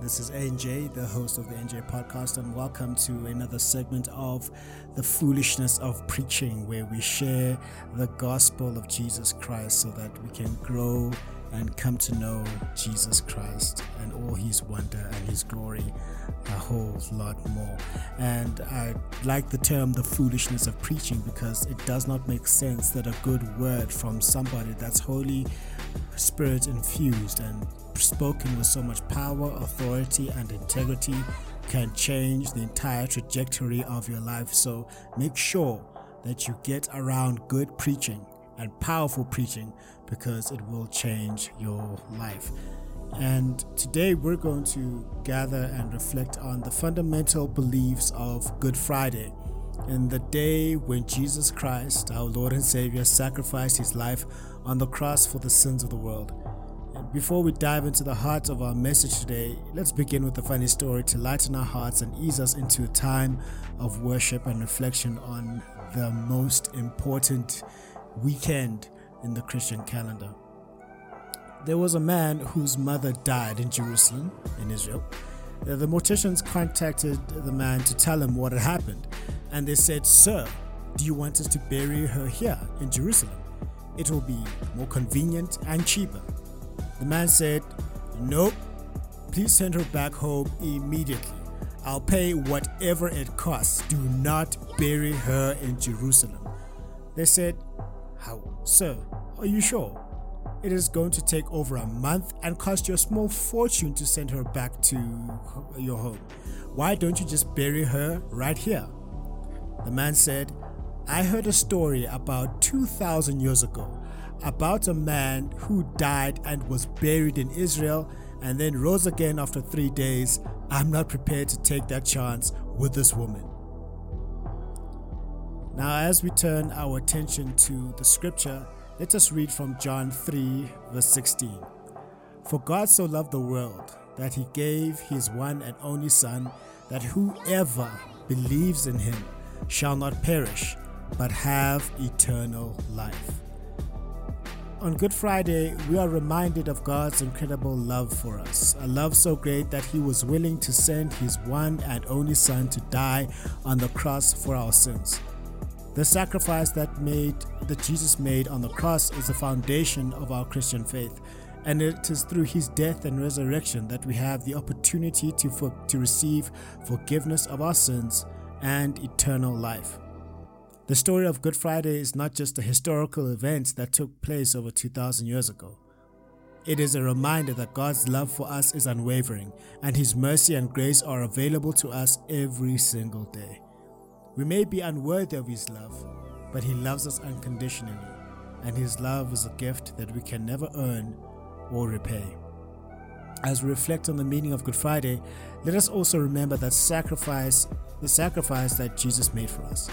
this is NJ, the host of the NJ podcast, and welcome to another segment of the foolishness of preaching, where we share the gospel of Jesus Christ so that we can grow and come to know Jesus Christ and all his wonder and his glory a whole lot more. And I like the term the foolishness of preaching because it does not make sense that a good word from somebody that's Holy Spirit infused and spoken with so much power, authority, and integrity can change the entire trajectory of your life. So make sure that you get around good preaching and powerful preaching because it will change your life. And today we're going to gather and reflect on the fundamental beliefs of Good Friday. In the day when Jesus Christ, our Lord and Savior, sacrificed his life on the cross for the sins of the world. And before we dive into the heart of our message today, let's begin with a funny story to lighten our hearts and ease us into a time of worship and reflection on the most important weekend in the Christian calendar. There was a man whose mother died in Jerusalem, in Israel. Uh, the morticians contacted the man to tell him what had happened, and they said, Sir, do you want us to bury her here in Jerusalem? It will be more convenient and cheaper. The man said, Nope, please send her back home immediately. I'll pay whatever it costs. Do not bury her in Jerusalem. They said, How, sir? Are you sure? It is going to take over a month and cost you a small fortune to send her back to your home. Why don't you just bury her right here? The man said, I heard a story about 2,000 years ago about a man who died and was buried in Israel and then rose again after three days. I'm not prepared to take that chance with this woman. Now, as we turn our attention to the scripture, let us read from John 3, verse 16. For God so loved the world that he gave his one and only Son, that whoever believes in him shall not perish, but have eternal life. On Good Friday, we are reminded of God's incredible love for us, a love so great that He was willing to send His one and only Son to die on the cross for our sins. The sacrifice that made that Jesus made on the cross is the foundation of our Christian faith, and it is through his death and resurrection that we have the opportunity to, for, to receive forgiveness of our sins and eternal life. The story of Good Friday is not just a historical event that took place over 2,000 years ago. It is a reminder that God's love for us is unwavering, and His mercy and grace are available to us every single day. We may be unworthy of His love, but He loves us unconditionally, and His love is a gift that we can never earn or repay. As we reflect on the meaning of Good Friday, let us also remember that sacrifice, the sacrifice that Jesus made for us.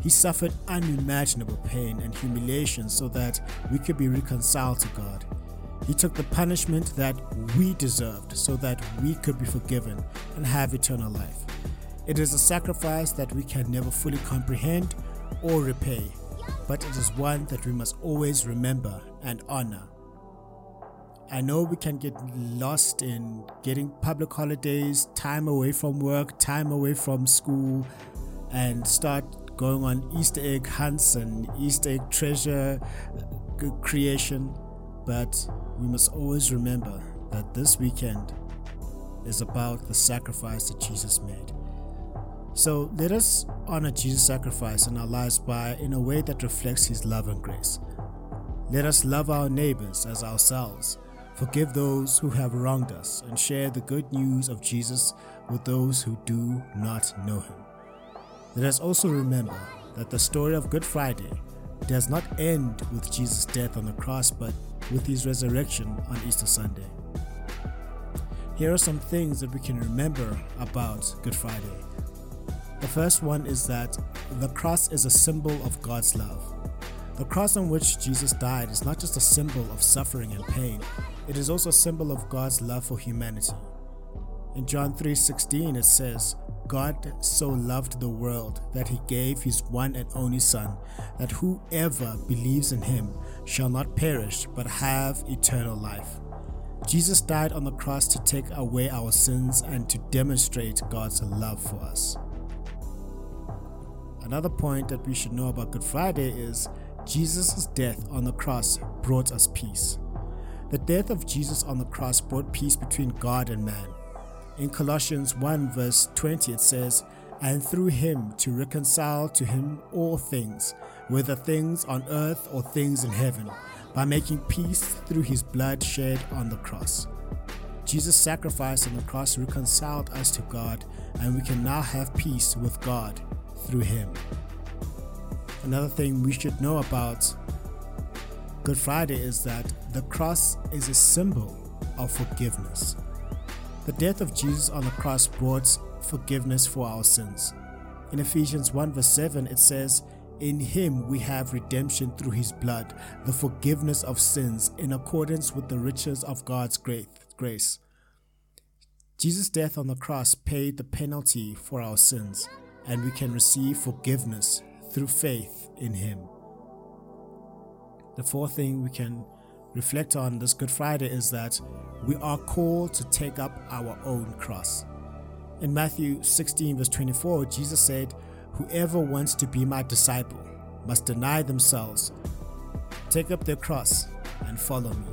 He suffered unimaginable pain and humiliation so that we could be reconciled to God. He took the punishment that we deserved so that we could be forgiven and have eternal life. It is a sacrifice that we can never fully comprehend or repay, but it is one that we must always remember and honor. I know we can get lost in getting public holidays, time away from work, time away from school, and start going on Easter egg hunts and Easter egg treasure uh, creation. But we must always remember that this weekend is about the sacrifice that Jesus made. So let us honor Jesus' sacrifice in our lives by in a way that reflects his love and grace. Let us love our neighbors as ourselves, forgive those who have wronged us, and share the good news of Jesus with those who do not know him. Let us also remember that the story of Good Friday does not end with Jesus' death on the cross, but with his resurrection on Easter Sunday. Here are some things that we can remember about Good Friday. The first one is that the cross is a symbol of God's love. The cross on which Jesus died is not just a symbol of suffering and pain, it is also a symbol of God's love for humanity. In John 3:16 it says, God so loved the world that he gave his one and only Son, that whoever believes in him shall not perish but have eternal life. Jesus died on the cross to take away our sins and to demonstrate God's love for us. Another point that we should know about Good Friday is Jesus' death on the cross brought us peace. The death of Jesus on the cross brought peace between God and man. In Colossians 1 verse 20 it says, And through him to reconcile to him all things, whether things on earth or things in heaven, by making peace through his blood shed on the cross. Jesus' sacrifice on the cross reconciled us to God, and we can now have peace with God through him. Another thing we should know about Good Friday is that the cross is a symbol of forgiveness. The death of Jesus on the cross brought forgiveness for our sins. In Ephesians 1 verse 7, it says, In him we have redemption through his blood, the forgiveness of sins, in accordance with the riches of God's grace. Jesus' death on the cross paid the penalty for our sins, and we can receive forgiveness through faith in him. The fourth thing we can reflect on this Good Friday is that we are called to take up our own cross. In Matthew 16, verse 24, Jesus said, Whoever wants to be my disciple must deny themselves, take up their cross, and follow me.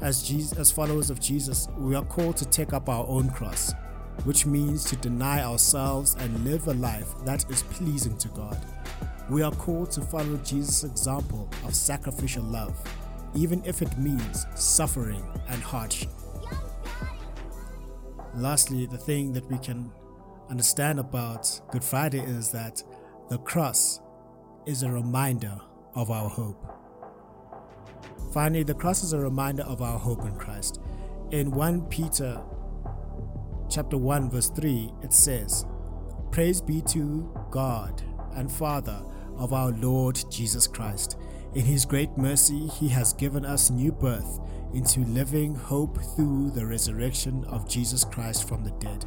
As, Jesus, as followers of Jesus, we are called to take up our own cross, which means to deny ourselves and live a life that is pleasing to God. We are called to follow Jesus' example of sacrificial love even if it means suffering and hardship. Lastly, the thing that we can understand about Good Friday is that the cross is a reminder of our hope. Finally, the cross is a reminder of our hope in Christ. In 1 Peter chapter 1 verse 3, it says, "Praise be to God and Father of our Lord Jesus Christ, in His great mercy, He has given us new birth into living hope through the resurrection of Jesus Christ from the dead.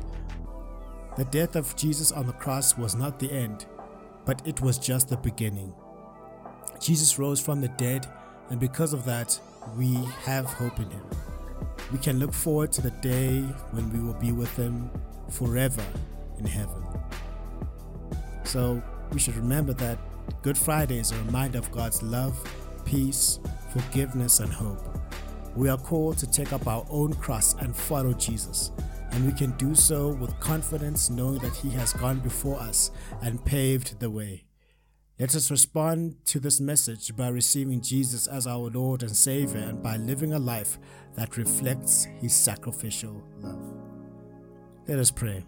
The death of Jesus on the cross was not the end, but it was just the beginning. Jesus rose from the dead, and because of that, we have hope in Him. We can look forward to the day when we will be with Him forever in heaven. So we should remember that Good Friday is a reminder of God's love, peace, forgiveness, and hope. We are called to take up our own cross and follow Jesus, and we can do so with confidence knowing that He has gone before us and paved the way. Let us respond to this message by receiving Jesus as our Lord and Savior and by living a life that reflects His sacrificial love. Let us pray.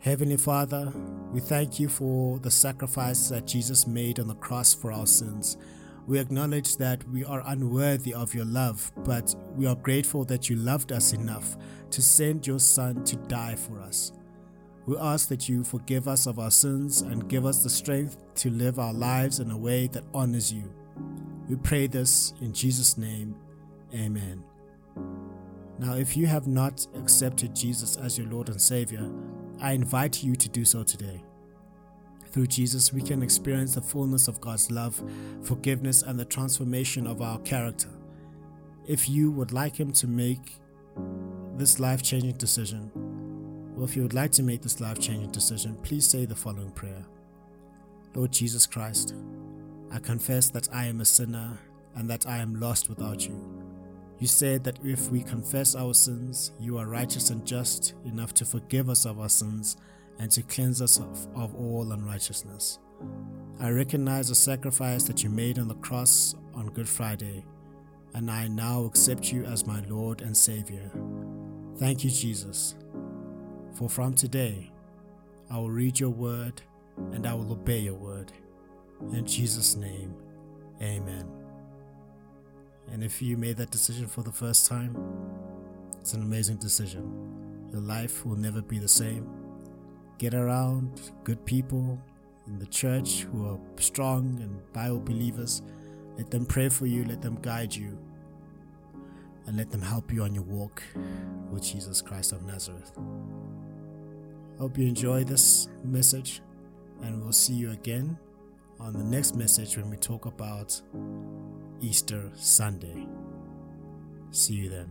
Heavenly Father, we thank you for the sacrifice that Jesus made on the cross for our sins. We acknowledge that we are unworthy of your love, but we are grateful that you loved us enough to send your Son to die for us. We ask that you forgive us of our sins and give us the strength to live our lives in a way that honors you. We pray this in Jesus' name. Amen. Now, if you have not accepted Jesus as your Lord and Savior, I invite you to do so today. Through Jesus, we can experience the fullness of God's love, forgiveness, and the transformation of our character. If you would like Him to make this life changing decision, if you would like to make this life changing decision, please say the following prayer Lord Jesus Christ, I confess that I am a sinner and that I am lost without you. You said that if we confess our sins, you are righteous and just enough to forgive us of our sins and to cleanse us of, of all unrighteousness. I recognize the sacrifice that you made on the cross on Good Friday, and I now accept you as my Lord and Savior. Thank you, Jesus. For from today, I will read your word and I will obey your word. In Jesus' name, amen. And if you made that decision for the first time, it's an amazing decision. Your life will never be the same. Get around good people in the church who are strong and Bible believers. Let them pray for you, let them guide you, and let them help you on your walk with Jesus Christ of Nazareth. Hope you enjoy this message, and we'll see you again on the next message when we talk about Easter Sunday. See you then.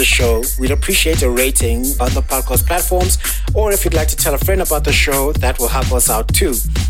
the show, we'd appreciate a rating on the podcast platforms, or if you'd like to tell a friend about the show, that will help us out too.